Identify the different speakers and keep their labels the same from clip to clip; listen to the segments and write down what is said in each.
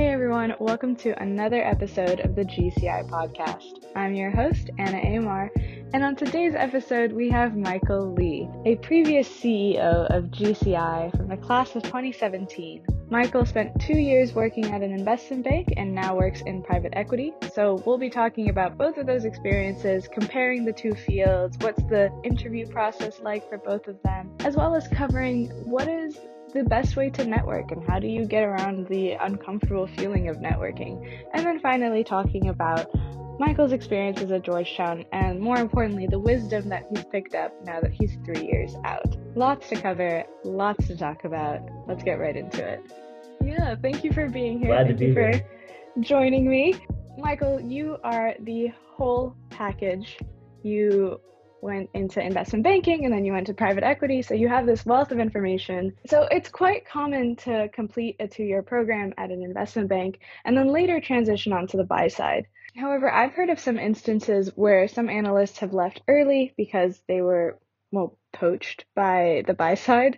Speaker 1: Hey everyone, welcome to another episode of the GCI podcast. I'm your host, Anna Amar, and on today's episode we have Michael Li, a previous CEO of GCI from the class of 2017. Michael spent two years working at an investment bank and now works in private equity. So we'll be talking about both of those experiences, comparing the two fields, what's the interview process like for both of them, as well as covering what is the best way to network and how do you get around the uncomfortable feeling of networking. And then finally, talking about Michael's experiences at Georgetown and more importantly, the wisdom that he's picked up now that he's three years out. Lots to cover, lots to talk about. Let's get right into it. Yeah, thank you for being here.
Speaker 2: Glad
Speaker 1: thank
Speaker 2: to be
Speaker 1: you for
Speaker 2: here.
Speaker 1: joining me. Michael, you are the whole package. You went into investment banking and then you went to private equity. So you have this wealth of information. So it's quite common to complete a two year program at an investment bank and then later transition onto the buy side. However, I've heard of some instances where some analysts have left early because they were, well, poached by the buy side.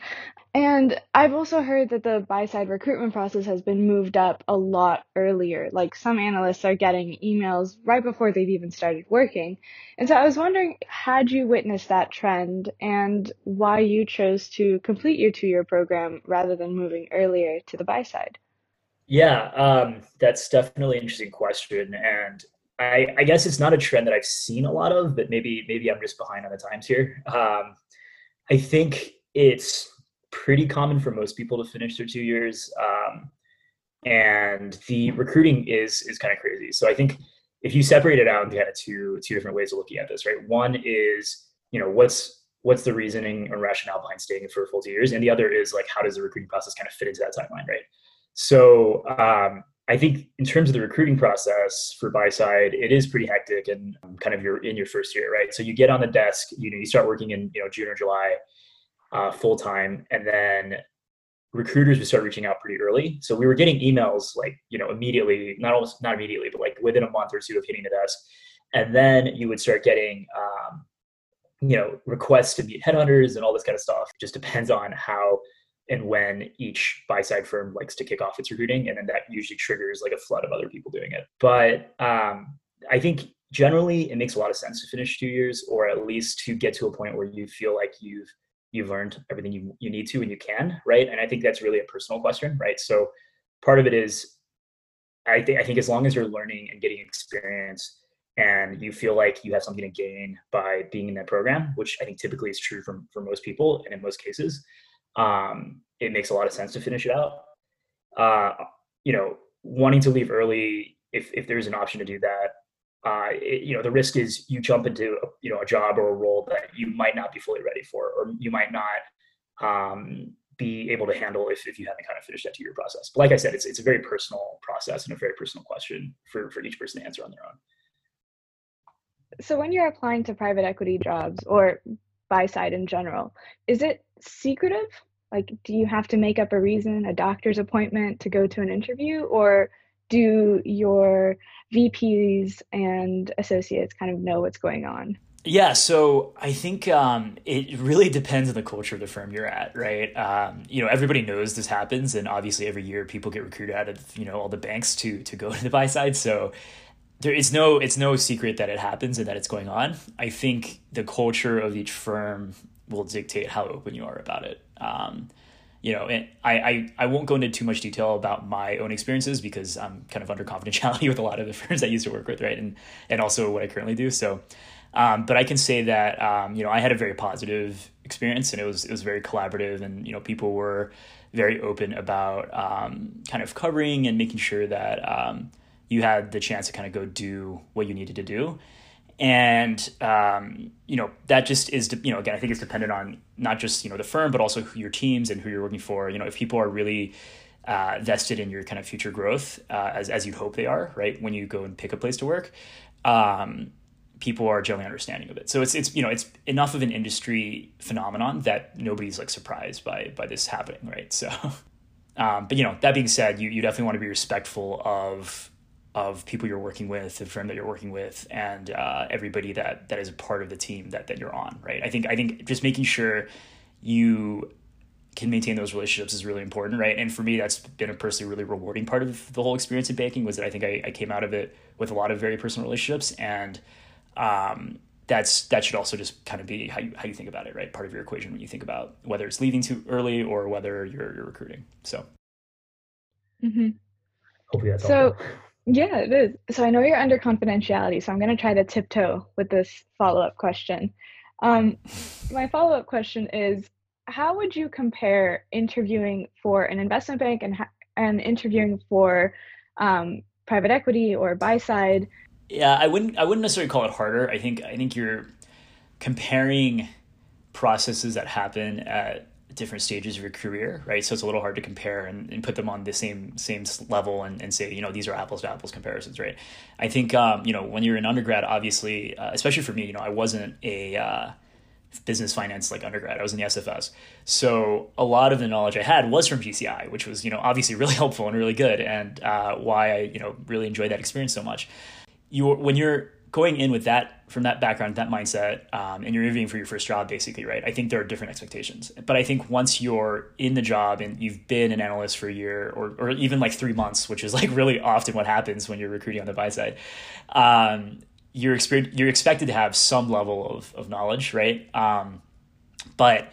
Speaker 1: And I've also heard that the buy side recruitment process has been moved up a lot earlier. Like some analysts are getting emails right before they've even started working. And so I was wondering, had you witnessed that trend and why you chose to complete your two year program rather than moving earlier to the buy side?
Speaker 2: Yeah, um, that's definitely an interesting question, and I, I guess it's not a trend that I've seen a lot of, but maybe maybe I'm just behind on the times here. Um, I think it's pretty common for most people to finish their two years, um, and the recruiting is is kind of crazy. So I think if you separate it out into kind of two two different ways of looking at this, right? One is you know what's what's the reasoning or rationale behind staying for a full two years, and the other is like how does the recruiting process kind of fit into that timeline, right? So um, I think in terms of the recruiting process for buy side, it is pretty hectic and kind of you're in your first year, right? So you get on the desk, you know, you start working in you know June or July uh, full time, and then recruiters would start reaching out pretty early. So we were getting emails like you know immediately, not almost not immediately, but like within a month or two of hitting the desk, and then you would start getting. Um, you know requests to meet headhunters and all this kind of stuff it just depends on how and when each buy side firm likes to kick off its recruiting and then that usually triggers like a flood of other people doing it but um, i think generally it makes a lot of sense to finish two years or at least to get to a point where you feel like you've you've learned everything you, you need to and you can right and i think that's really a personal question right so part of it is i think i think as long as you're learning and getting experience and you feel like you have something to gain by being in that program which i think typically is true for, for most people and in most cases um, it makes a lot of sense to finish it out. Uh, you know, wanting to leave early, if if there's an option to do that, uh, it, you know, the risk is you jump into you know a job or a role that you might not be fully ready for, or you might not um, be able to handle if, if you haven't kind of finished that two-year process. But like I said, it's it's a very personal process and a very personal question for for each person to answer on their own.
Speaker 1: So when you're applying to private equity jobs or buy side in general, is it secretive? Like, do you have to make up a reason, a doctor's appointment to go to an interview, or do your VPs and associates kind of know what's going on?
Speaker 3: Yeah, so I think um, it really depends on the culture of the firm you're at, right? Um, you know, everybody knows this happens, and obviously every year people get recruited out of you know all the banks to to go to the buy side. So there is no it's no secret that it happens and that it's going on. I think the culture of each firm will dictate how open you are about it. Um, you know, and I, I, I won't go into too much detail about my own experiences because I'm kind of under confidentiality with a lot of the firms I used to work with, right? And and also what I currently do. So, um, but I can say that um, you know I had a very positive experience, and it was it was very collaborative, and you know people were very open about um, kind of covering and making sure that um, you had the chance to kind of go do what you needed to do and um, you know that just is you know again i think it's dependent on not just you know the firm but also who your teams and who you're working for. You know if people are really uh, vested in your kind of future growth uh, as, as you'd hope they are right when you go and pick a place to work um, people are generally understanding of it. So it's it's you know it's enough of an industry phenomenon that nobody's like surprised by by this happening right? So um, but you know that being said you, you definitely want to be respectful of of people you're working with, the firm that you're working with, and uh, everybody that that is a part of the team that that you're on. Right. I think I think just making sure you can maintain those relationships is really important, right? And for me, that's been a personally really rewarding part of the whole experience in banking was that I think I, I came out of it with a lot of very personal relationships, and um, that's that should also just kind of be how you how you think about it, right? Part of your equation when you think about whether it's leaving too early or whether you're you're recruiting. So,
Speaker 1: mm-hmm.
Speaker 2: hopefully that's
Speaker 1: so. Yeah, it is. So I know you're under confidentiality, so I'm going to try to tiptoe with this follow up question. Um, my follow up question is how would you compare interviewing for an investment bank and and interviewing for um, private equity or buy side?
Speaker 3: Yeah, I wouldn't I wouldn't necessarily call it harder. I think I think you're comparing processes that happen at different stages of your career, right? So it's a little hard to compare and, and put them on the same same level and, and say, you know, these are apples to apples comparisons, right? I think, um, you know, when you're in undergrad, obviously, uh, especially for me, you know, I wasn't a uh, business finance like undergrad. I was in the SFS. So a lot of the knowledge I had was from GCI, which was, you know, obviously really helpful and really good and uh, why I, you know, really enjoyed that experience so much. You when you're going in with that from that background, that mindset, um, and you're interviewing for your first job, basically, right? I think there are different expectations. But I think once you're in the job and you've been an analyst for a year or, or even like three months, which is like really often what happens when you're recruiting on the buy side, um, you're exper- you're expected to have some level of, of knowledge, right? Um, but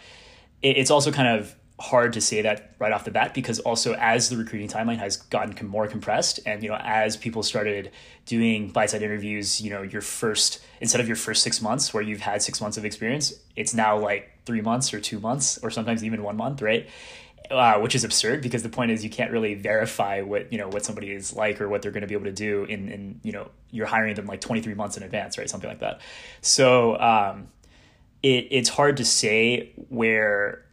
Speaker 3: it, it's also kind of hard to say that right off the bat because also as the recruiting timeline has gotten more compressed and you know as people started doing buy side interviews you know your first instead of your first six months where you've had six months of experience it's now like three months or two months or sometimes even one month right? Uh, which is absurd because the point is you can't really verify what you know what somebody is like or what they're going to be able to do in in you know you're hiring them like 23 months in advance right? Something like that. So um, it it's hard to say where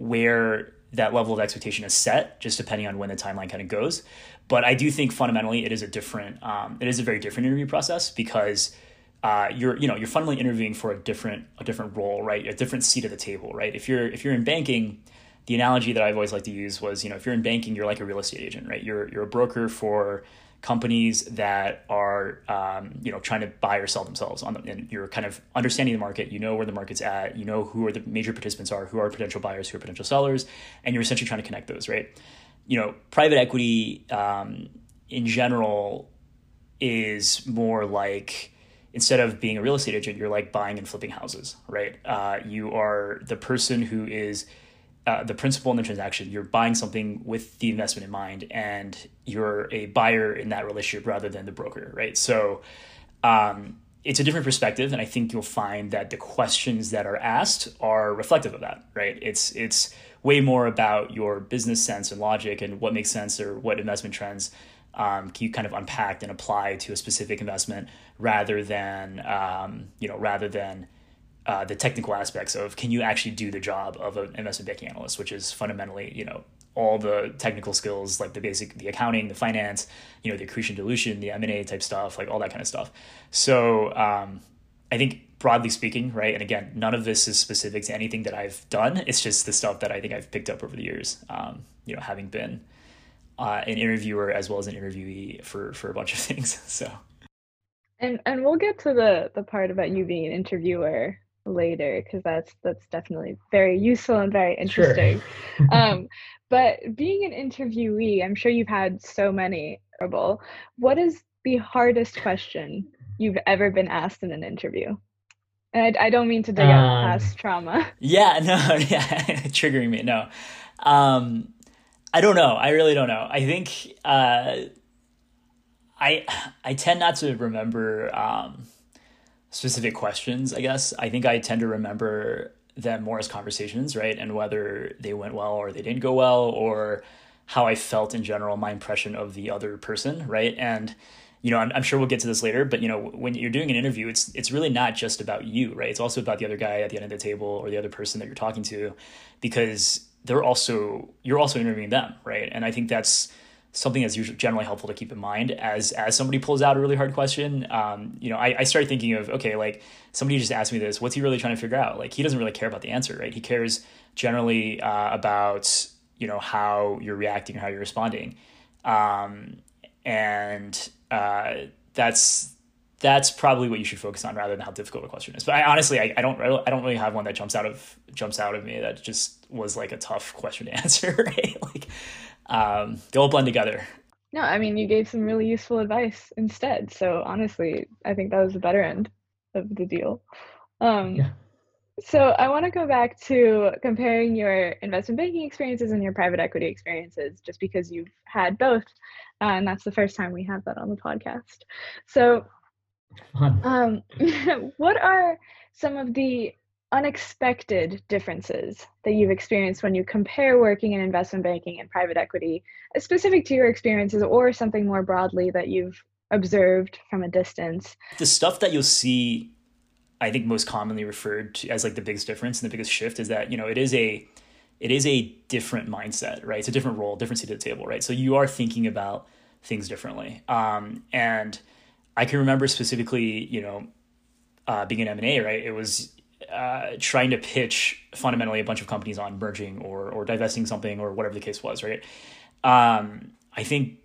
Speaker 3: where that level of expectation is set just depending on when the timeline kind of goes. But I do think fundamentally it is a different um, it is a very different interview process because uh, you're you know you're fundamentally interviewing for a different a different role right? A different seat at the table right? If you're if you're in banking the analogy that I've always liked to use was, you know, if you're in banking, you're like a real estate agent, right? You're you're a broker for companies that are, um, you know, trying to buy or sell themselves on them, and you're kind of understanding the market. You know where the market's at. You know who are the major participants are, who are potential buyers, who are potential sellers, and you're essentially trying to connect those, right? You know, private equity um, in general is more like instead of being a real estate agent, you're like buying and flipping houses, right? Uh, you are the person who is uh, the principal in the transaction. You're buying something with the investment in mind, and you're a buyer in that relationship rather than the broker, right? So um, it's a different perspective, and I think you'll find that the questions that are asked are reflective of that, right? It's it's way more about your business sense and logic and what makes sense or what investment trends um, can you kind of unpack and apply to a specific investment rather than um, you know rather than uh, the technical aspects of can you actually do the job of an investment banking analyst, which is fundamentally, you know, all the technical skills like the basic, the accounting, the finance, you know, the accretion dilution, the M and A type stuff, like all that kind of stuff. So um, I think broadly speaking, right, and again, none of this is specific to anything that I've done. It's just the stuff that I think I've picked up over the years. Um, you know, having been uh, an interviewer as well as an interviewee for for a bunch of things. So.
Speaker 1: And and we'll get to the the part about you being an interviewer later because that's that's definitely very useful and very interesting. Sure. um, but being an interviewee, I'm sure you've had so many. What is the hardest question you've ever been asked in an interview? And I, I don't mean to dig um, up past trauma.
Speaker 3: Yeah, no, yeah, triggering me. No, um, I don't know. I really don't know. I think uh, I I tend not to remember. Um, specific questions, I guess. I think I tend to remember them more as conversations, right? And whether they went well or they didn't go well, or how I felt in general, my impression of the other person, right? And you know, I'm, I'm sure we'll get to this later, but you know, when you're doing an interview, it's it's really not just about you, right? It's also about the other guy at the end of the table or the other person that you're talking to, because they're also you're also interviewing them, right? And I think that's something that's usually generally helpful to keep in mind as as somebody pulls out a really hard question. Um, you know, I, I started thinking of okay, like somebody just asked me this. What's he really trying to figure out? Like he doesn't really care about the answer, right? He cares generally uh, about you know how you're reacting how you're responding, um, and uh, that's that's probably what you should focus on rather than how difficult a question is. But I honestly, I, I don't, I don't really have one that jumps out of jumps out of me that just was like a tough question to answer. Right? Like, um, they all blend together.
Speaker 1: No, I mean you gave some really useful advice instead. So honestly, I think that was the better end of the deal. Um, yeah. So I want to go back to comparing your investment banking experiences and your private equity experiences, just because you've had both, uh, and that's the first time we have that on the podcast. So um, what are some of the unexpected differences that you've experienced when you compare working in investment banking and private equity, specific to your experiences or something more broadly that you've observed from a distance?
Speaker 3: The stuff that you'll see, I think most commonly referred to as like the biggest difference and the biggest shift is that, you know, it is a it is a different mindset, right? It's a different role, different seat at the table, right? So you are thinking about things differently. Um, and I can remember specifically, you know, uh, being an M and A, right? It was uh, trying to pitch fundamentally a bunch of companies on merging or or divesting something or whatever the case was, right? Um, I think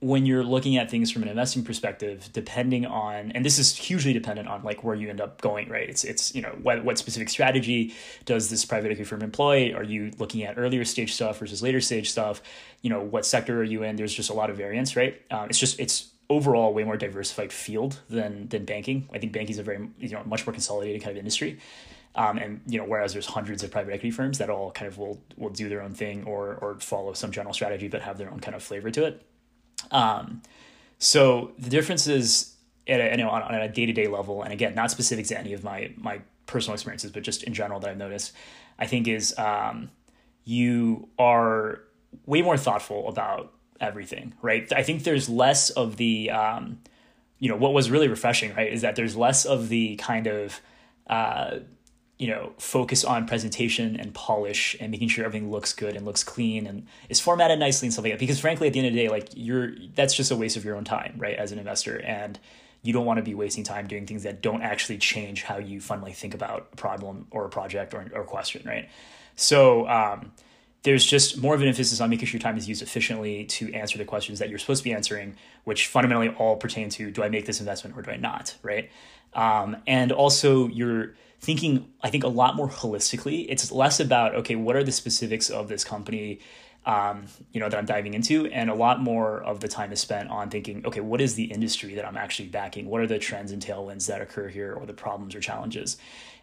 Speaker 3: when you're looking at things from an investing perspective, depending on, and this is hugely dependent on like where you end up going, right? It's it's you know what what specific strategy does this private equity firm employ? Are you looking at earlier stage stuff versus later stage stuff? You know what sector are you in? There's just a lot of variance, right? Um, it's just it's overall way more diversified field than than banking. I think banking is a very you know much more consolidated kind of industry. Um, and you know, whereas there's hundreds of private equity firms that all kind of will will do their own thing or or follow some general strategy, but have their own kind of flavor to it. Um, so the difference is at a, you know on, on a day to day level, and again, not specific to any of my my personal experiences, but just in general that I've noticed, I think is um, you are way more thoughtful about everything, right? I think there's less of the, um, you know, what was really refreshing, right, is that there's less of the kind of, uh, you know, focus on presentation and polish and making sure everything looks good and looks clean and is formatted nicely and stuff like that. Because frankly, at the end of the day, like you're, that's just a waste of your own time, right, as an investor. And you don't want to be wasting time doing things that don't actually change how you fundamentally think about a problem or a project or, or a question, right? So, um, there's just more of an emphasis on making sure your time is used efficiently to answer the questions that you're supposed to be answering, which fundamentally all pertain to do I make this investment or do I not, right? Um, and also, you're thinking, I think, a lot more holistically. It's less about, okay, what are the specifics of this company? Um, you know that I'm diving into, and a lot more of the time is spent on thinking, okay, what is the industry that I'm actually backing? What are the trends and tailwinds that occur here, or the problems or challenges?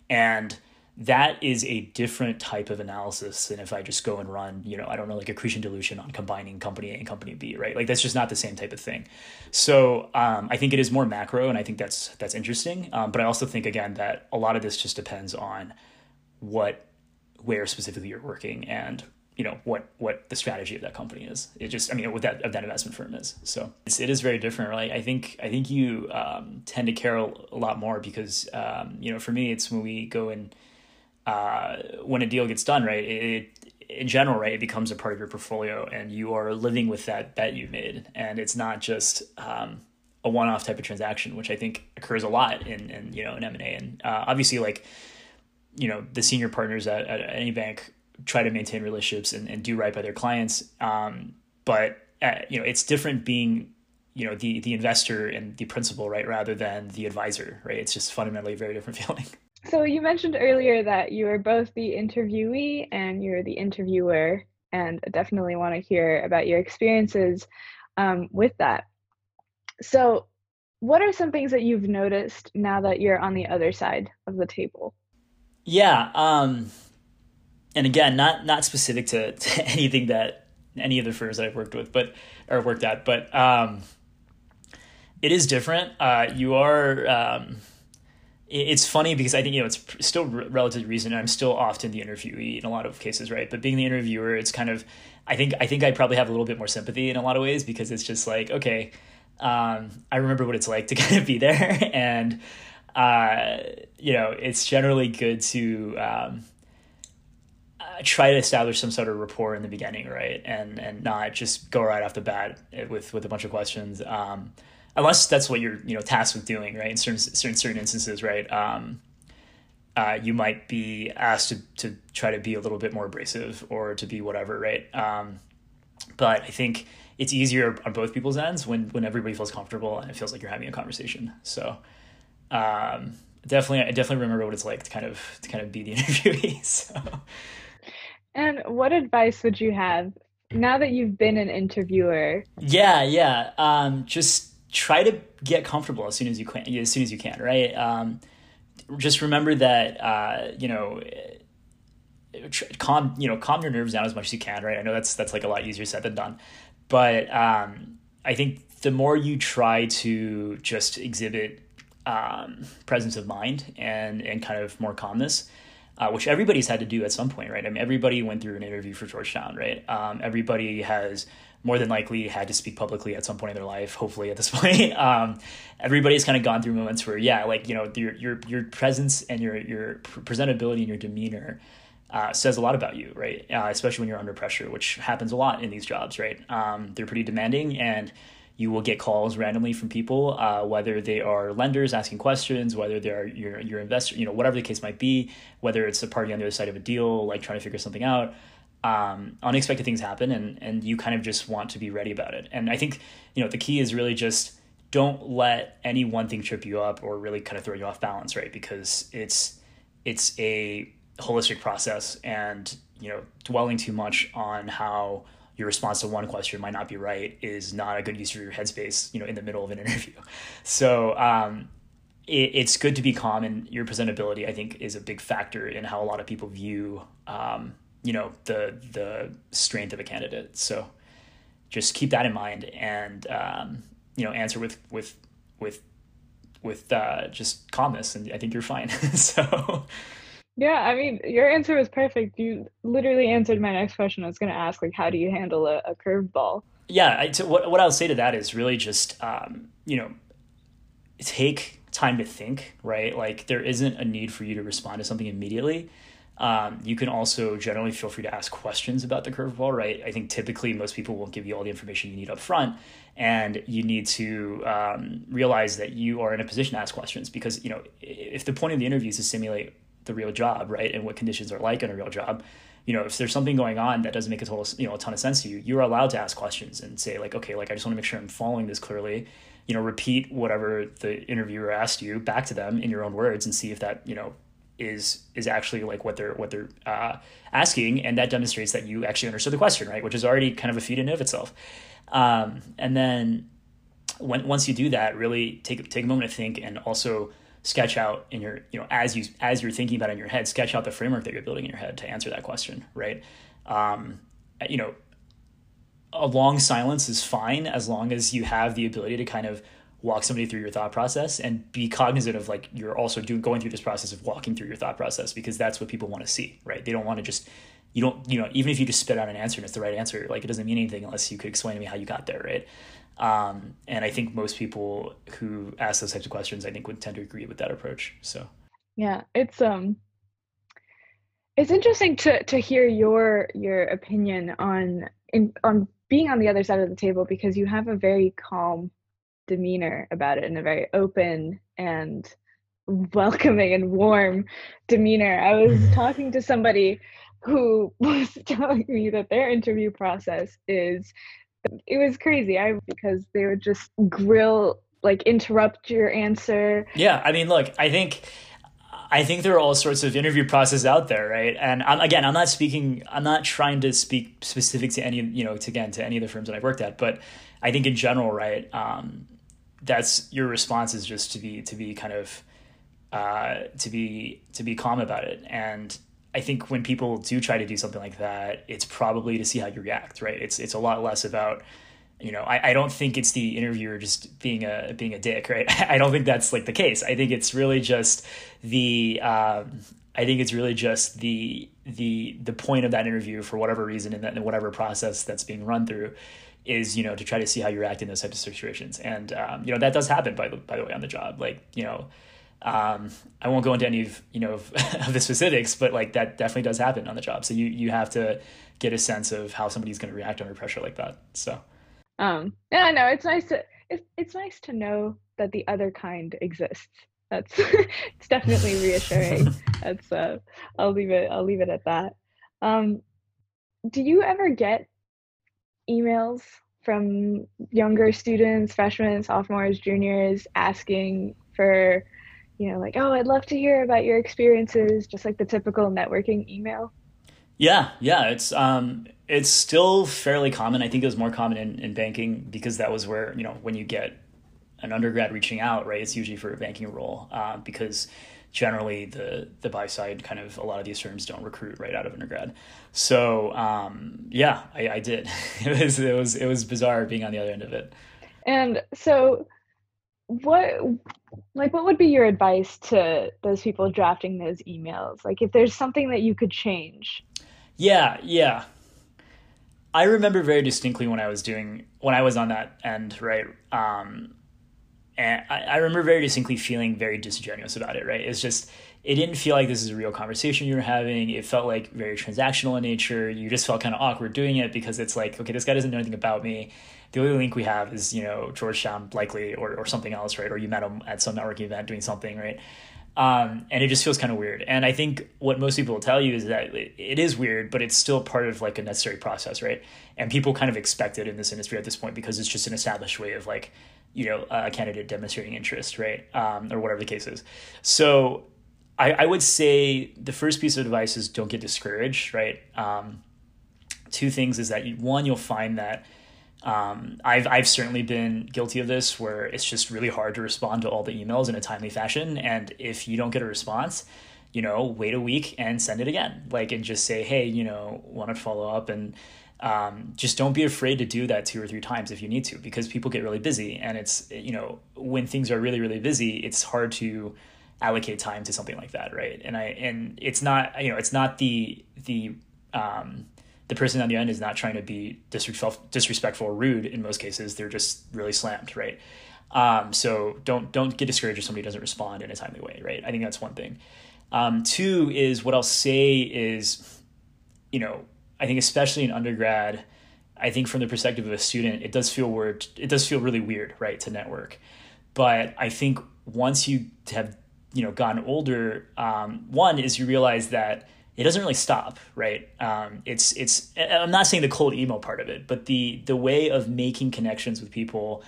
Speaker 3: And that is a different type of analysis than if I just go and run, you know, I don't know, like accretion dilution on combining company A and company B, right? Like that's just not the same type of thing. So um, I think it is more macro, and I think that's that's interesting. Um, but I also think again that a lot of this just depends on what, where specifically you're working, and you know what what the strategy of that company is. It just, I mean, what that of that investment firm is. So it's, it is very different, right? I think I think you um, tend to care a lot more because um, you know, for me, it's when we go and uh, when a deal gets done, right, it, in general, right, it becomes a part of your portfolio, and you are living with that bet you made, and it's not just um, a one-off type of transaction, which I think occurs a lot in, in you know in M and A, and uh, obviously, like you know, the senior partners at, at any bank try to maintain relationships and, and do right by their clients, um, but uh, you know, it's different being you know the the investor and the principal, right, rather than the advisor, right? It's just fundamentally a very different feeling.
Speaker 1: So you mentioned earlier that you are both the interviewee and you're the interviewer, and I definitely want to hear about your experiences um, with that. So, what are some things that you've noticed now that you're on the other side of the table?
Speaker 3: Yeah, um, and again, not not specific to, to anything that any of the firms that I've worked with, but or worked at, but um, it is different. Uh, you are um, it's funny because I think you know it's still relatively recent. I'm still often the interviewee in a lot of cases, right? But being the interviewer, it's kind of I think I think I probably have a little bit more sympathy in a lot of ways because it's just like okay, um, I remember what it's like to kind of be there, and uh, you know it's generally good to um, uh, try to establish some sort of rapport in the beginning, right? And and not just go right off the bat with with a bunch of questions. Um, unless that's what you're you know tasked with doing, right? In certain certain certain instances, right? Um, uh, you might be asked to to try to be a little bit more abrasive or to be whatever, right? Um, but I think it's easier on both people's ends when when everybody feels comfortable and it feels like you're having a conversation. So um, definitely, I definitely remember what it's like to kind of to kind of be the interviewee. So.
Speaker 1: And what advice would you have now that you've been an interviewer?
Speaker 3: Yeah, yeah. Um, just try to get comfortable as soon as you can. As soon as you can, right? Um, just remember that uh, you know calm you know calm your nerves down as much as you can right i know that's that's like a lot easier said than done but um, i think the more you try to just exhibit um, presence of mind and and kind of more calmness uh, which everybody's had to do at some point right i mean everybody went through an interview for georgetown right um, everybody has more than likely had to speak publicly at some point in their life hopefully at this point um, everybody's kind of gone through moments where yeah like you know your your your presence and your your presentability and your demeanor uh, says a lot about you, right? Uh, especially when you're under pressure, which happens a lot in these jobs, right? Um, they're pretty demanding, and you will get calls randomly from people, uh, whether they are lenders asking questions, whether they are your your investor, you know, whatever the case might be, whether it's a party on the other side of a deal, like trying to figure something out. Um, unexpected things happen, and and you kind of just want to be ready about it. And I think you know the key is really just don't let any one thing trip you up or really kind of throw you off balance, right? Because it's it's a holistic process and you know dwelling too much on how your response to one question might not be right is not a good use of your headspace you know in the middle of an interview so um, it, it's good to be calm and your presentability i think is a big factor in how a lot of people view um, you know the the strength of a candidate so just keep that in mind and um, you know answer with with with with uh, just calmness and i think you're fine so
Speaker 1: yeah, I mean, your answer was perfect. You literally answered my next question. I was going to ask, like, how do you handle a, a curveball?
Speaker 3: Yeah, I, to, what what I'll say to that is really just, um, you know, take time to think. Right, like there isn't a need for you to respond to something immediately. Um, you can also generally feel free to ask questions about the curveball. Right, I think typically most people won't give you all the information you need up front, and you need to um, realize that you are in a position to ask questions because you know if the point of the interview is to simulate the real job, right? And what conditions are like in a real job. You know, if there's something going on that doesn't make a total, you know, a ton of sense to you, you're allowed to ask questions and say like, okay, like I just want to make sure I'm following this clearly. You know, repeat whatever the interviewer asked you back to them in your own words and see if that, you know, is is actually like what they're what they're uh, asking, and that demonstrates that you actually understood the question, right? Which is already kind of a feat in of itself. Um, and then when, once you do that, really take take a moment to think and also sketch out in your you know as you as you're thinking about it in your head sketch out the framework that you're building in your head to answer that question right um, you know a long silence is fine as long as you have the ability to kind of walk somebody through your thought process and be cognizant of like you're also doing going through this process of walking through your thought process because that's what people want to see right they don't want to just you don't you know even if you just spit out an answer and it's the right answer like it doesn't mean anything unless you could explain to me how you got there right um, and I think most people who ask those types of questions, I think, would tend to agree with that approach. So,
Speaker 1: yeah, it's um, it's interesting to to hear your your opinion on in on being on the other side of the table because you have a very calm demeanor about it and a very open and welcoming and warm demeanor. I was talking to somebody who was telling me that their interview process is it was crazy. I because they would just grill like interrupt your answer.
Speaker 3: Yeah, I mean, look, I think I think there are all sorts of interview processes out there, right? And I'm, again, I'm not speaking, I'm not trying to speak specific to any, you know, to again to any of the firms that I've worked at, but I think in general, right, um, that's your response is just to be to be kind of uh, to be to be calm about it and I think when people do try to do something like that, it's probably to see how you react, right? It's it's a lot less about, you know, I, I don't think it's the interviewer just being a being a dick, right? I don't think that's like the case. I think it's really just the um, I think it's really just the the the point of that interview for whatever reason and that whatever process that's being run through is you know to try to see how you react in those types of situations and um, you know that does happen by the by the way on the job like you know um, I won't go into any of you know of, of, the specifics, but like that definitely does happen on the job. So you you have to get a sense of how somebody's going to react under pressure like that. So,
Speaker 1: um, yeah, no, it's nice to it's it's nice to know that the other kind exists. That's it's definitely reassuring. That's uh, I'll leave it I'll leave it at that. Um, do you ever get emails from younger students, freshmen, sophomores, juniors, asking for, you know, like, oh, I'd love to hear about your experiences, just like the typical networking email?
Speaker 3: Yeah, yeah, it's um, it's still fairly common. I think it was more common in, in banking because that was where you know when you get an undergrad reaching out, right? It's usually for a banking role uh, because generally the the buy side kind of a lot of these firms don't recruit right out of undergrad. So um, yeah, I, I did. It was it was it was bizarre being on the other end of it.
Speaker 1: And so, what like what would be your advice to those people drafting those emails? Like if there's something that you could change.
Speaker 3: Yeah, yeah. I remember very distinctly when I was doing when I was on that end, right? Um, and I, I remember very distinctly feeling very disingenuous about it right? It's just it didn't feel like this is a real conversation you were having. It felt like very transactional in nature. You just felt kind of awkward doing it because it's like okay this guy doesn't know anything about me. The only link we have is you know georgetown likely or, or something else right? Or you met him at some networking event doing something right? Um, and it just feels kind of weird. And i think what most people will tell you is that it is weird but it's still part of like a necessary process right? And people kind of expect it in this industry at this point because it's just an established way of like you know a candidate demonstrating interest, right, um, or whatever the case is. So I, I, would say the first piece of advice is don't get discouraged, right? Um, two things is that one you'll find that um, I've I've certainly been guilty of this where it's just really hard to respond to all the emails in a timely fashion, and if you don't get a response, you know, wait a week and send it again, like and just say, hey, you know, want to follow up and um, just don't be afraid to do that two or three times if you need to because people get really busy. And it's you know when things are really really busy it's hard to allocate time to something like that right? And i and it's not you know it's not the the um, the person on the end is not trying to be disrespectful, disrespectful or rude in most cases. They're just really slammed right? Um, so don't don't get discouraged if somebody doesn't respond in a timely way right? I think that's one thing. Um, two is what i'll say is you know I think especially in undergrad, I think from the perspective of a student, it does feel weird. It does feel really weird, right, to network. But I think once you have you know gotten older, um, one is you realize that it doesn't really stop, right? Um, it's it's. I'm not saying the cold email part of it, but the the way of making connections with people,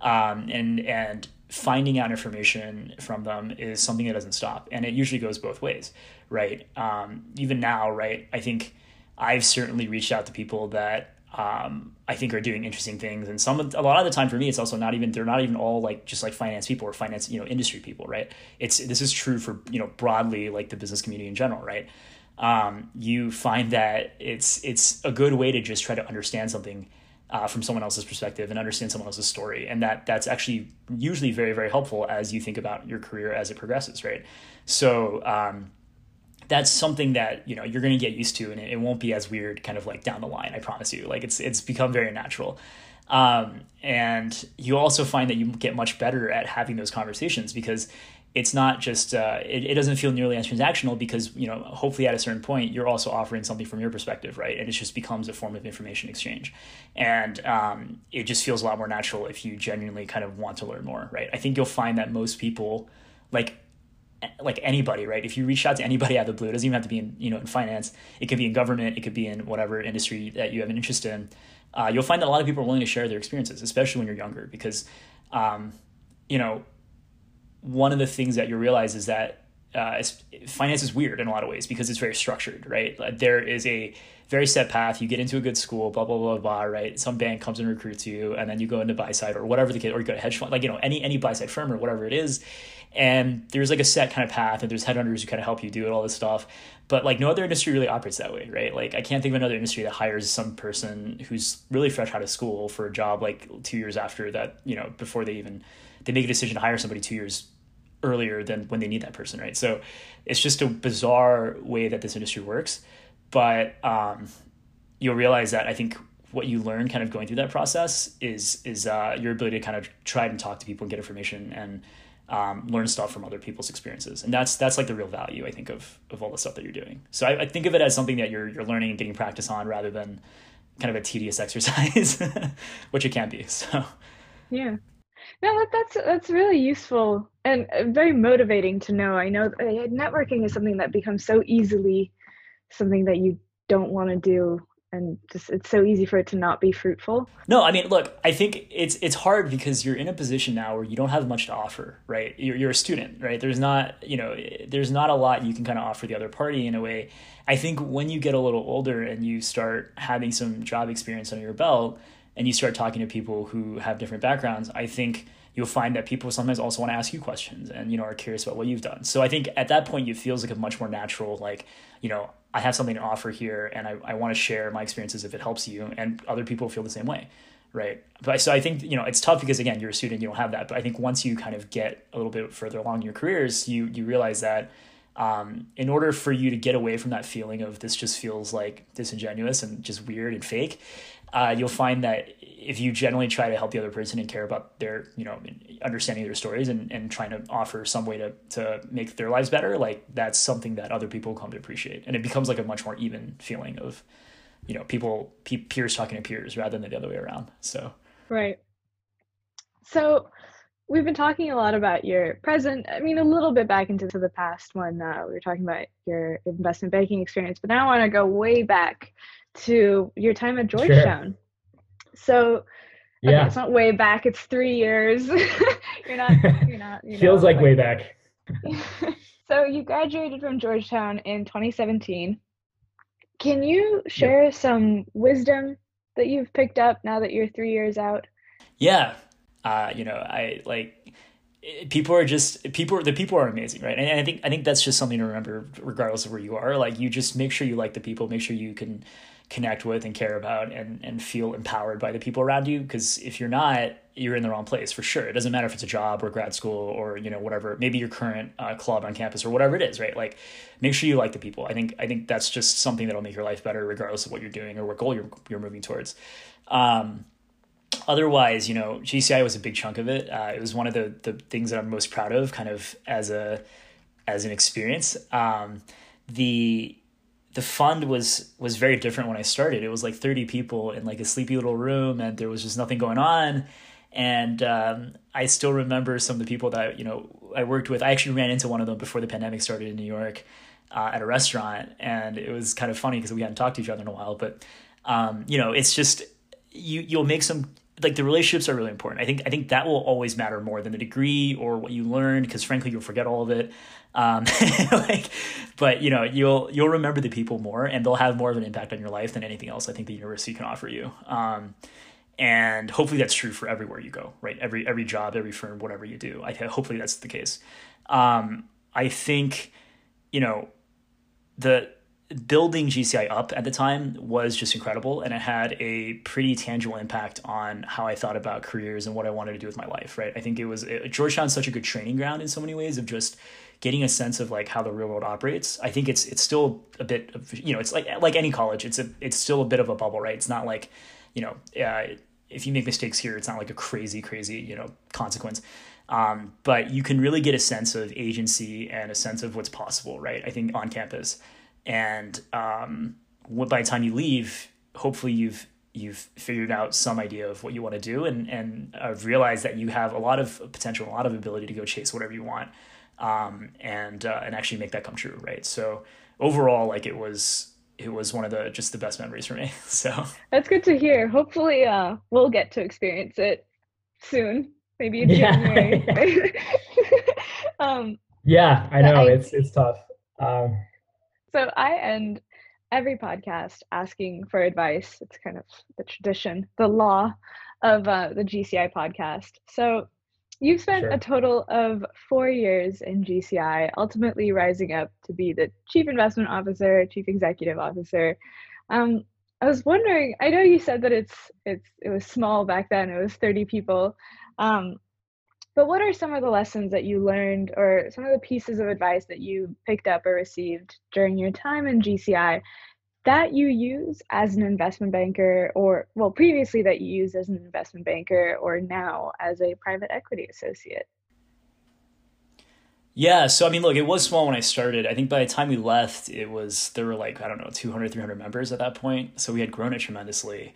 Speaker 3: um, and and finding out information from them is something that doesn't stop, and it usually goes both ways, right? Um, even now, right? I think I've certainly reached out to people that um, I think are doing interesting things. And some, a lot of the time for me, it's also not even, they're not even all like, just like finance people or finance, you know, industry people, right? It's, this is true for, you know, broadly like the business community in general, right? Um, you find that it's, it's a good way to just try to understand something uh, from someone else's perspective and understand someone else's story. And that that's actually usually very, very helpful as you think about your career as it progresses, right? So, um, that's something that you know you're going to get used to and it, it, won't be as weird kind of like down the line i promise you. Like it's it's become very natural. Um, and you also find that you get much better at having those conversations because it's not just uh, it, it doesn't feel nearly as transactional because you know hopefully at a certain point you're also offering something from your perspective right? And it just becomes a form of information exchange. And um, it just feels a lot more natural if you genuinely kind of want to learn more right? I think you'll find that most people like like anybody, right? If you reach out to anybody out of the blue, it doesn't even have to be in, you know, in finance. It could be in government. It could be in whatever industry that you have an interest in. Uh, you'll find that a lot of people are willing to share their experiences, especially when you're younger, because, um, you know, one of the things that you realize is that uh, finance is weird in a lot of ways because it's very structured, right? There is a very set path. You get into a good school, blah blah blah blah, right? Some bank comes and recruits you, and then you go into buy side or whatever the case, or you go to hedge fund, like you know any any buy side firm or whatever it is, and there's like a set kind of path and there's headhunters who kind of help you do it all this stuff but like no other industry really operates that way right like i can't think of another industry that hires some person who's really fresh out of school for a job like two years after that you know before they even they make a decision to hire somebody two years earlier than when they need that person right so it's just a bizarre way that this industry works but um, you'll realize that i think what you learn kind of going through that process is is uh, your ability to kind of try and talk to people and get information and um, learn stuff from other people's experiences, and that's that's like the real value I think of of all the stuff that you're doing. So I, I think of it as something that you're you're learning and getting practice on, rather than kind of a tedious exercise, which it can be. So
Speaker 1: yeah, no, that, that's that's really useful and uh, very motivating to know. I know uh, networking is something that becomes so easily something that you don't want to do and just it's so easy for it to not be fruitful.
Speaker 3: No, I mean, look, I think it's it's hard because you're in a position now where you don't have much to offer, right? You're you're a student, right? There's not, you know, there's not a lot you can kind of offer the other party in a way. I think when you get a little older and you start having some job experience under your belt and you start talking to people who have different backgrounds, I think you'll find that people sometimes also want to ask you questions and you know are curious about what you've done. So I think at that point it feels like a much more natural like, you know, I have something to offer here and I, I want to share my experiences if it helps you and other people feel the same way. Right. But so I think, you know, it's tough because again, you're a student, you don't have that. But I think once you kind of get a little bit further along in your careers, you you realize that um, in order for you to get away from that feeling of this just feels like disingenuous and just weird and fake, uh, you'll find that if you generally try to help the other person and care about their, you know, understanding their stories and, and trying to offer some way to, to make their lives better, like that's something that other people come to appreciate. And it becomes like a much more even feeling of, you know, people, peers talking to peers rather than the other way around. So,
Speaker 1: right. So we've been talking a lot about your present, I mean, a little bit back into the past when uh, we were talking about your investment banking experience, but now I want to go way back to your time at Georgetown. Sure. So yeah, okay, it's not way back. It's three years. you're not. You're not. You
Speaker 2: Feels know, like, like way back.
Speaker 1: so you graduated from Georgetown in 2017. Can you share yep. some wisdom that you've picked up now that you're three years out?
Speaker 3: Yeah, uh, you know, I like people are just people the people are amazing right and i think i think that's just something to remember regardless of where you are like you just make sure you like the people make sure you can connect with and care about and and feel empowered by the people around you. Because if you're not you're in the wrong place for sure. It doesn't matter if it's a job or grad school or you know whatever. Maybe your current uh, club on campus or whatever it is right? Like make sure you like the people. I think i think that's just something that'll make your life better regardless of what you're doing or what goal you're, you're moving towards. Um, otherwise you know gci was a big chunk of it. Uh, it was one of the the things that i'm most proud of kind of as a as an experience. Um, the the fund was was very different when I started. It was like 30 people in like a sleepy little room, and there was just nothing going on. And um, I still remember some of the people that you know I worked with. I actually ran into one of them before the pandemic started in New York uh, at a restaurant, and it was kind of funny because we hadn't talked to each other in a while. But um, you know, it's just you you'll make some like the relationships are really important. I think I think that will always matter more than the degree or what you learned because frankly you'll forget all of it. Um, like, but you know you'll you'll remember the people more and they'll have more of an impact on your life than anything else I think the university can offer you. Um, and hopefully that's true for everywhere you go, right? Every every job, every firm, whatever you do. I hopefully that's the case. Um, I think you know the building GCI up at the time was just incredible and it had a pretty tangible impact on how I thought about careers and what I wanted to do with my life, right? I think it was it, Georgetown's such a good training ground in so many ways of just getting a sense of like how the real world operates. I think it's it's still a bit of you know, it's like like any college, it's a it's still a bit of a bubble, right? It's not like, you know, uh, if you make mistakes here, it's not like a crazy crazy, you know, consequence. Um, but you can really get a sense of agency and a sense of what's possible, right? I think on campus and um, by the time you leave, hopefully you've you've figured out some idea of what you want to do and and uh, realized that you have a lot of potential, a lot of ability to go chase whatever you want, um, and uh, and actually make that come true, right? So overall, like it was it was one of the just the best memories for me. So
Speaker 1: that's good to hear. Hopefully, uh, we'll get to experience it soon, maybe in yeah. January.
Speaker 2: um, yeah, I know I, it's it's tough. Um,
Speaker 1: so I end every podcast asking for advice. It's kind of the tradition, the law of uh, the GCI podcast. So you've spent sure. a total of four years in GCI, ultimately rising up to be the chief investment officer, chief executive officer. Um, I was wondering. I know you said that it's it's it was small back then. It was thirty people. Um, but what are some of the lessons that you learned or some of the pieces of advice that you picked up or received during your time in GCI that you use as an investment banker or well previously that you use as an investment banker or now as a private equity associate?
Speaker 3: Yeah, so I mean, look, it was small when I started. I think by the time we left, it was there were like I don't know 200, 300 members at that point. So we had grown it tremendously,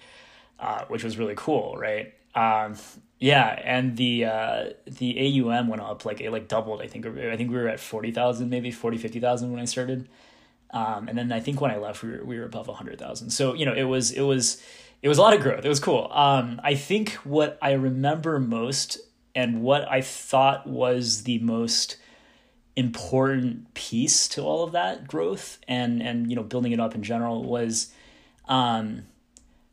Speaker 3: uh, which was really cool, right? Um, yeah, and the uh, the AUM went up like it like doubled. I think I think we were at forty thousand, maybe 40, 50,000 when I started. Um, and then I think when I left, we were, we were above 100,000. So, you know, it was, it was, it was a lot of growth. It was cool. Um, I think what I remember most and what I thought was the most important piece to all of that growth and, and, you know, building it up in general was, um,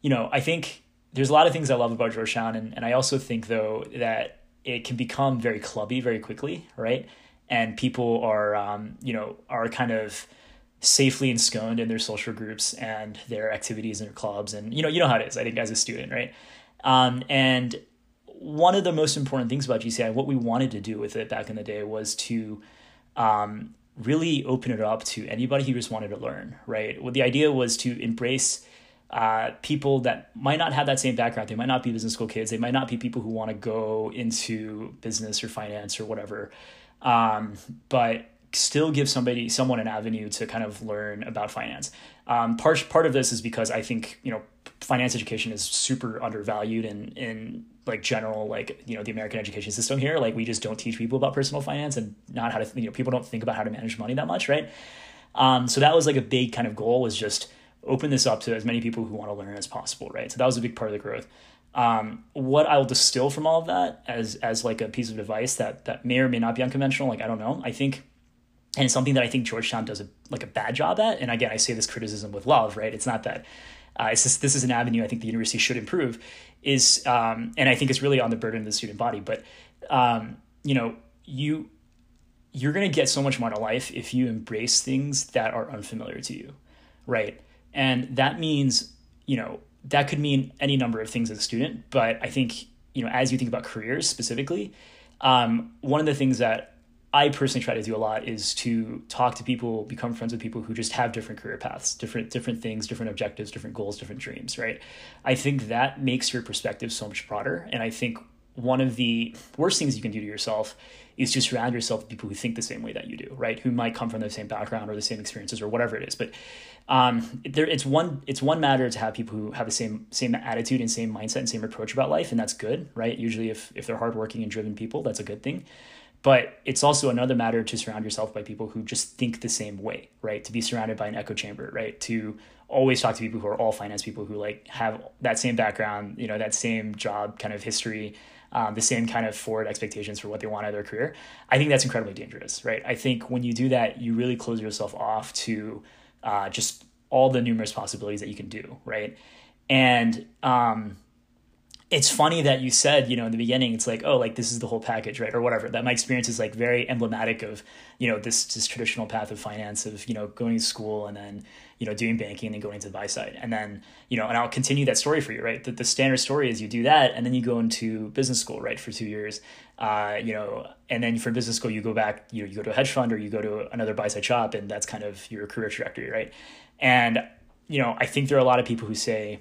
Speaker 3: you know, I think there's a lot of things I love about Georgetown. And, and I also think though that it can become very clubby very quickly. Right. And people are, um, you know, are kind of, safely ensconced in their social groups and their activities and their clubs and you know you know how it is i think as a student right um, and one of the most important things about gci what we wanted to do with it back in the day was to um, really open it up to anybody who just wanted to learn right well the idea was to embrace uh, people that might not have that same background they might not be business school kids they might not be people who want to go into business or finance or whatever um, but still give somebody someone an avenue to kind of learn about finance. Um, part part of this is because I think you know finance education is super undervalued in in like general like you know the American education system here. Like we just don't teach people about personal finance and not how to you know people don't think about how to manage money that much, right? Um, so that was like a big kind of goal was just open this up to as many people who want to learn as possible, right? So that was a big part of the growth. Um, what I'll distill from all of that as as like a piece of advice that that may or may not be unconventional, like I don't know. I think and it's something that I think Georgetown does a like a bad job at. And again, I say this criticism with love, right? It's not that uh, it's just this is an avenue I think the university should improve. Is um, and I think it's really on the burden of the student body. But um, you know, you you're going to get so much more out of life if you embrace things that are unfamiliar to you, right? And that means you know that could mean any number of things as a student. But I think you know as you think about careers specifically, um, one of the things that I personally try to do a lot is to talk to people, become friends with people who just have different career paths, different different things, different objectives, different goals, different dreams, right? I think that makes your perspective so much broader. And I think one of the worst things you can do to yourself is to surround yourself with people who think the same way that you do, right? Who might come from the same background or the same experiences or whatever it is. But um, there, it's one it's one matter to have people who have the same same attitude and same mindset and same approach about life, and that's good, right? Usually, if if they're hardworking and driven people, that's a good thing. But it's also another matter to surround yourself by people who just think the same way, right? To be surrounded by an echo chamber, right? To always talk to people who are all finance people who like have that same background, you know, that same job kind of history, um, the same kind of forward expectations for what they want out of their career. I think that's incredibly dangerous, right? I think when you do that, you really close yourself off to uh, just all the numerous possibilities that you can do, right? And um, it's funny that you said, you know, in the beginning, it's like, oh, like this is the whole package, right, or whatever. That my experience is like very emblematic of, you know, this this traditional path of finance of you know going to school and then you know doing banking and then going to the buy side, and then you know, and I'll continue that story for you, right. The, the standard story is you do that, and then you go into business school, right, for two years, uh, you know, and then for business school you go back, you know, you go to a hedge fund or you go to another buy side shop, and that's kind of your career trajectory, right. And you know, I think there are a lot of people who say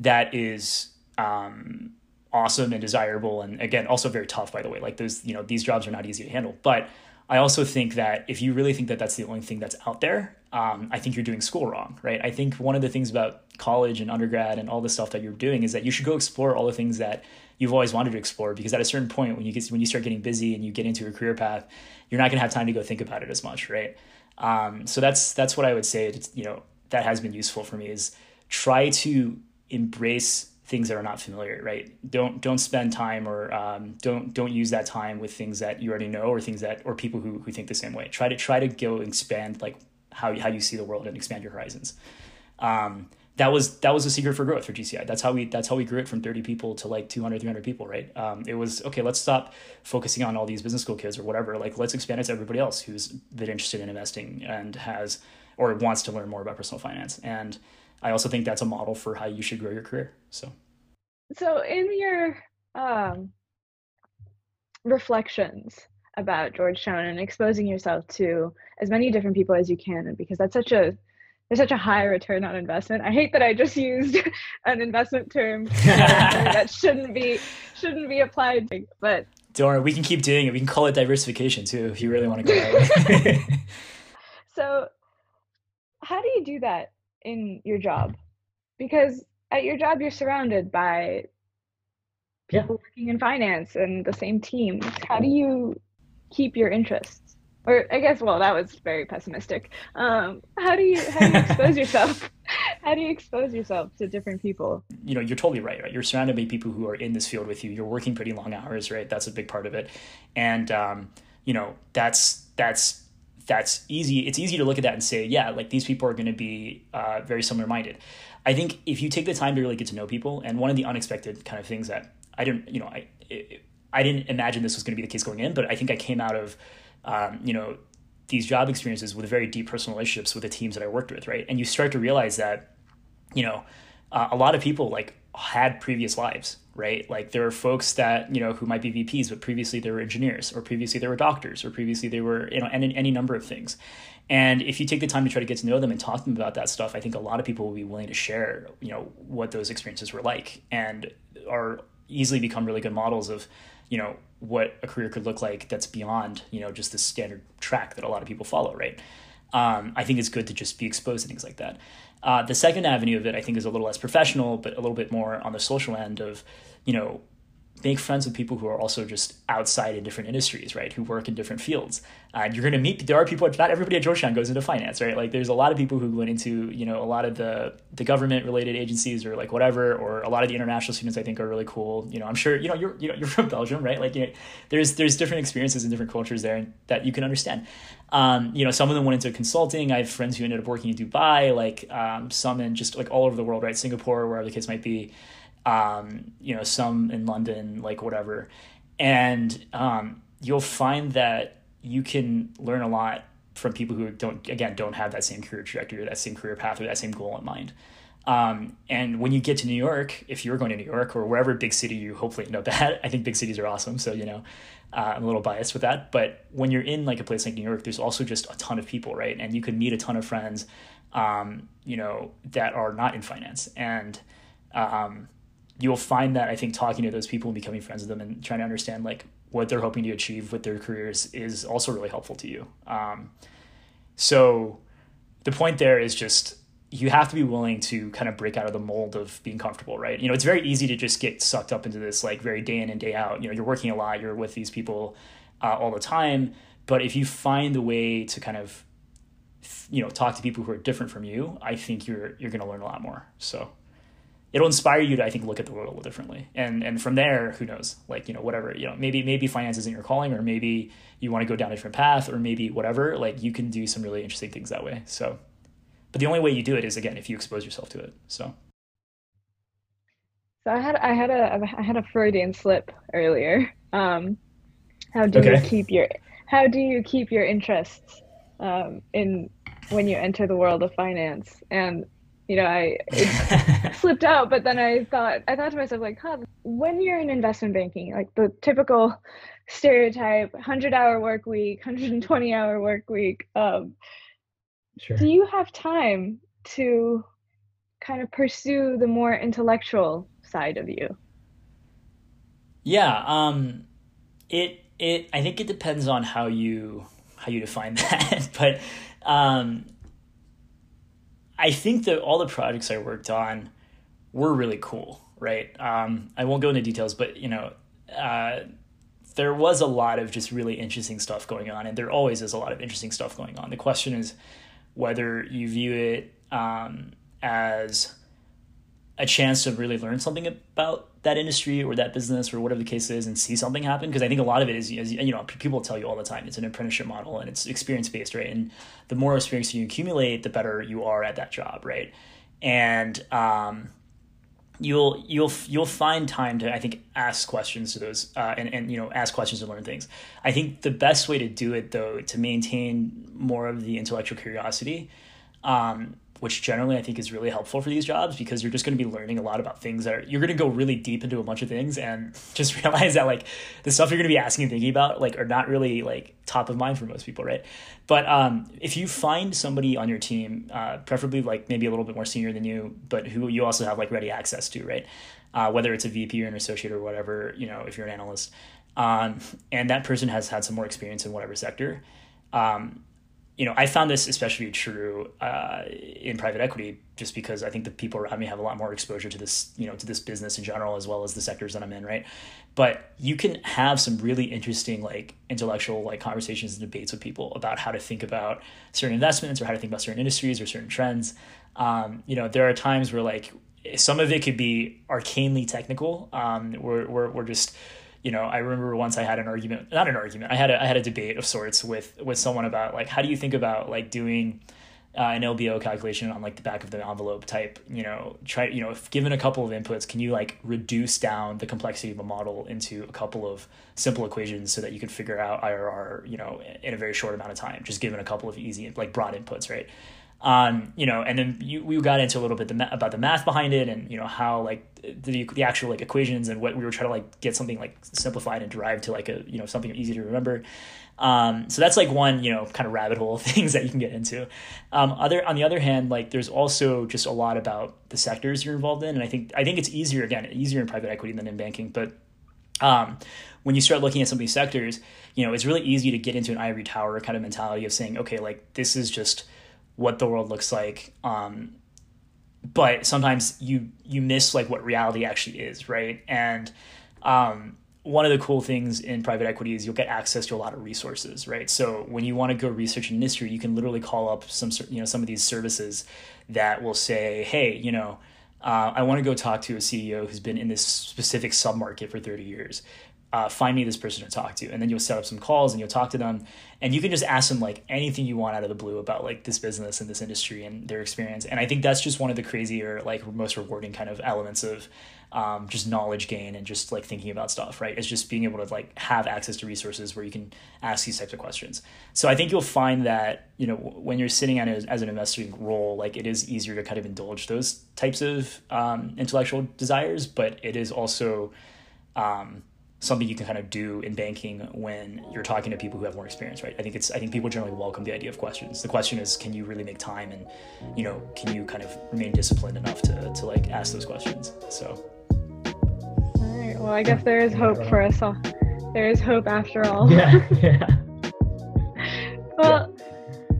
Speaker 3: that is um, awesome and desirable and again also very tough by the way like those you know these jobs are not easy to handle but i also think that if you really think that that's the only thing that's out there um, i think you're doing school wrong right? I think one of the things about college and undergrad and all the stuff that you're doing is that you should go explore all the things that you've always wanted to explore because at a certain point when you get when you start getting busy and you get into a career path you're not going to have time to go think about it as much right? Um, so that's that's what i would say you know that has been useful for me is try to embrace things that are not familiar right? Don't don't spend time or um, don't don't use that time with things that you already know or things that or people who, who think the same way. Try to try to go expand like how, how you see the world and expand your horizons. Um, that was that was a secret for growth for gci that's how we that's how we grew it from 30 people to like 200 300 people right? Um, it was okay let's stop focusing on all these business school kids or whatever. Like let's expand it to everybody else who's been interested in investing and has or wants to learn more about personal finance. And I also think that's a model for how you should grow your career. So,
Speaker 1: so in your um, reflections about Georgetown and exposing yourself to as many different people as you can, because that's such a there's such a high return on investment. I hate that I just used an investment term that shouldn't be shouldn't be applied, but
Speaker 3: don't worry, we can keep doing it. We can call it diversification too if you really want to go that way.
Speaker 1: so, how do you do that in your job because at your job you're surrounded by people yeah. working in finance and the same team how do you keep your interests or I guess well that was very pessimistic. Um, how do you how do you expose yourself? How do you expose yourself to different people?
Speaker 3: You know, you're totally right. Right, you're surrounded by people who are in this field with you. You're working pretty long hours, right? That's a big part of it, and um, you know that's that's that's easy. It's easy to look at that and say, yeah, like these people are going to be uh, very similar minded. I think if you take the time to really get to know people, and one of the unexpected kind of things that I didn't, you know, I it, I didn't imagine this was going to be the case going in, but I think I came out of, um, you know, these job experiences with very deep personal relationships with the teams that I worked with, right? And you start to realize that, you know, uh, a lot of people like had previous lives, right? Like there are folks that you know who might be VPs, but previously they were engineers, or previously they were doctors, or previously they were you know any any number of things. And if you take the time to try to get to know them and talk to them about that stuff, I think a lot of people will be willing to share, you know, what those experiences were like, and are easily become really good models of you know what a career could look like that's beyond you know just the standard track that a lot of people follow right? Um, i think it's good to just be exposed to things like that. Uh, the second avenue of it i think is a little less professional but a little bit more on the social end of you know make friends with people who are also just outside in different industries, right? Who work in different fields. Uh, you're going to meet. There are people. Not everybody at Georgetown goes into finance, right? Like there's a lot of people who went into you know a lot of the the government related agencies or like whatever, or a lot of the international students. I think are really cool. You know, I'm sure you know you're you know you're from Belgium, right? Like you know, there's there's different experiences and different cultures there that you can understand. Um, you know, some of them went into consulting. I have friends who ended up working in Dubai, like um, some in just like all over the world, right? Singapore, wherever the kids might be um, you know, some in London, like whatever. And um, you'll find that you can learn a lot from people who don't, again, don't have that same career trajectory or that same career path or that same goal in mind. Um, and when you get to New York, if you're going to New York or wherever big city you hopefully end up at, I think big cities are awesome. So, you know, uh, I'm a little biased with that. But when you're in like a place like New York, there's also just a ton of people, right? And you can meet a ton of friends, um, you know, that are not in finance. And, um, you'll find that I think talking to those people and becoming friends with them and trying to understand like what they're hoping to achieve with their careers is also really helpful to you. Um, so the point there is just you have to be willing to kind of break out of the mold of being comfortable, right? You know, it's very easy to just get sucked up into this like very day in and day out. You know, you're working a lot, you're with these people uh, all the time, but if you find a way to kind of you know talk to people who are different from you, I think you're you're going to learn a lot more. So it'll inspire you to I think look at the world a little differently. And and from there, who knows? Like, you know, whatever, you know, maybe maybe finance isn't your calling or maybe you want to go down a different path or maybe whatever, like you can do some really interesting things that way. So but the only way you do it is again if you expose yourself to it. So
Speaker 1: so I had I had a I had a Freudian slip earlier. Um, how do okay. you keep your how do you keep your interests um, in when you enter the world of finance? And you know, I slipped out, but then I thought, I thought to myself, like, huh, when you're in investment banking, like the typical stereotype 100 hour work week, 120 hour work week, um, sure. do you have time to kind of pursue the more intellectual side of you?
Speaker 3: Yeah, um, it it I think it depends on how you how you define that, but um, I think that all the projects I worked on were really cool, right? Um, I won't go into details, but you know, uh, there was a lot of just really interesting stuff going on, and there always is a lot of interesting stuff going on. The question is whether you view it um, as a chance to really learn something about that industry or that business or whatever the case is and see something happen because i think a lot of it is you know people tell you all the time it's an apprenticeship model and it's experience based right and the more experience you accumulate the better you are at that job right and um, you'll you'll you'll find time to I think ask questions to those uh, and and you know ask questions and learn things. I think the best way to do it though to maintain more of the intellectual curiosity um, which generally I think is really helpful for these jobs because you're just going to be learning a lot about things that are, you're going to go really deep into a bunch of things and just realize that like the stuff you're going to be asking and thinking about like are not really like top of mind for most people, right? But um, if you find somebody on your team, uh, preferably like maybe a little bit more senior than you, but who you also have like ready access to, right? Uh, whether it's a VP or an associate or whatever, you know, if you're an analyst, um, and that person has had some more experience in whatever sector. Um, you know, I found this especially true uh, in private equity, just because I think the people around me have a lot more exposure to this, you know, to this business in general, as well as the sectors that I'm in, right? But you can have some really interesting, like, intellectual, like, conversations and debates with people about how to think about certain investments or how to think about certain industries or certain trends. Um, you know, there are times where, like, some of it could be arcanely technical. Um, we're, we're, we're just you know, I remember once I had an argument, not an argument, I had a, I had a debate of sorts with, with someone about like, how do you think about like doing uh, an LBO calculation on like the back of the envelope type, you know, try, you know, if given a couple of inputs, can you like reduce down the complexity of a model into a couple of simple equations so that you could figure out IRR, you know, in a very short amount of time, just given a couple of easy, like broad inputs, right? Um, you know, and then you, we got into a little bit the, about the math behind it, and you know how like the the actual like equations and what we were trying to like get something like simplified and derived to like a you know something easy to remember. Um, so that's like one you know kind of rabbit hole things that you can get into. Um, other on the other hand, like there's also just a lot about the sectors you're involved in, and I think I think it's easier again easier in private equity than in banking, but um, when you start looking at some of these sectors, you know it's really easy to get into an ivory tower kind of mentality of saying, okay, like this is just what the world looks like um, but sometimes you you miss like what reality actually is right? And um, one of the cool things in private equity is you'll get access to a lot of resources right? So when you want to go research an industry you can literally call up some you know some of these services that will say hey you know uh, I want to go talk to a CEO who's been in this specific submarket for 30 years uh, find me this person to talk to and then you'll set up some calls and you'll talk to them and you can just ask them like anything you want out of the blue about like this business and this industry and their experience and i think that's just one of the crazier like most rewarding kind of elements of um, just knowledge gain and just like thinking about stuff right? It's just being able to like have access to resources where you can ask these types of questions. So i think you'll find that you know when you're sitting at as an investing role like it is easier to kind of indulge those types of um, intellectual desires but it is also um, something you can kind of do in banking when you're talking to people who have more experience, right? I think it's I think people generally welcome the idea of questions. The question is, can you really make time and you know, can you kind of remain disciplined enough to to like ask those questions? So.
Speaker 1: All right. Well, I guess there is hope for us all. There is hope after all.
Speaker 2: Yeah. Yeah.
Speaker 1: well,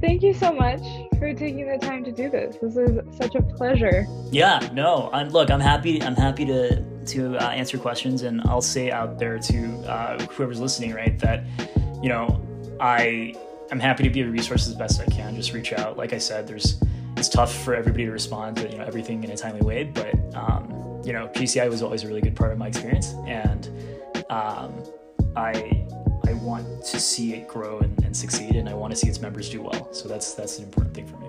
Speaker 1: thank you so much for taking the time to do this. This is such a pleasure.
Speaker 3: Yeah, no, I'm look, I'm happy I'm happy to to uh, answer questions and I'll say out there to uh, whoever's listening, right, that you know, I I'm happy to be a resource as best I can. Just reach out. Like I said, there's it's tough for everybody to respond to you know everything in a timely way, but um, you know, GCI was always a really good part of my experience, and um, I I want to see it grow and, and succeed, and I want to see its members do well. So that's that's an important thing for me.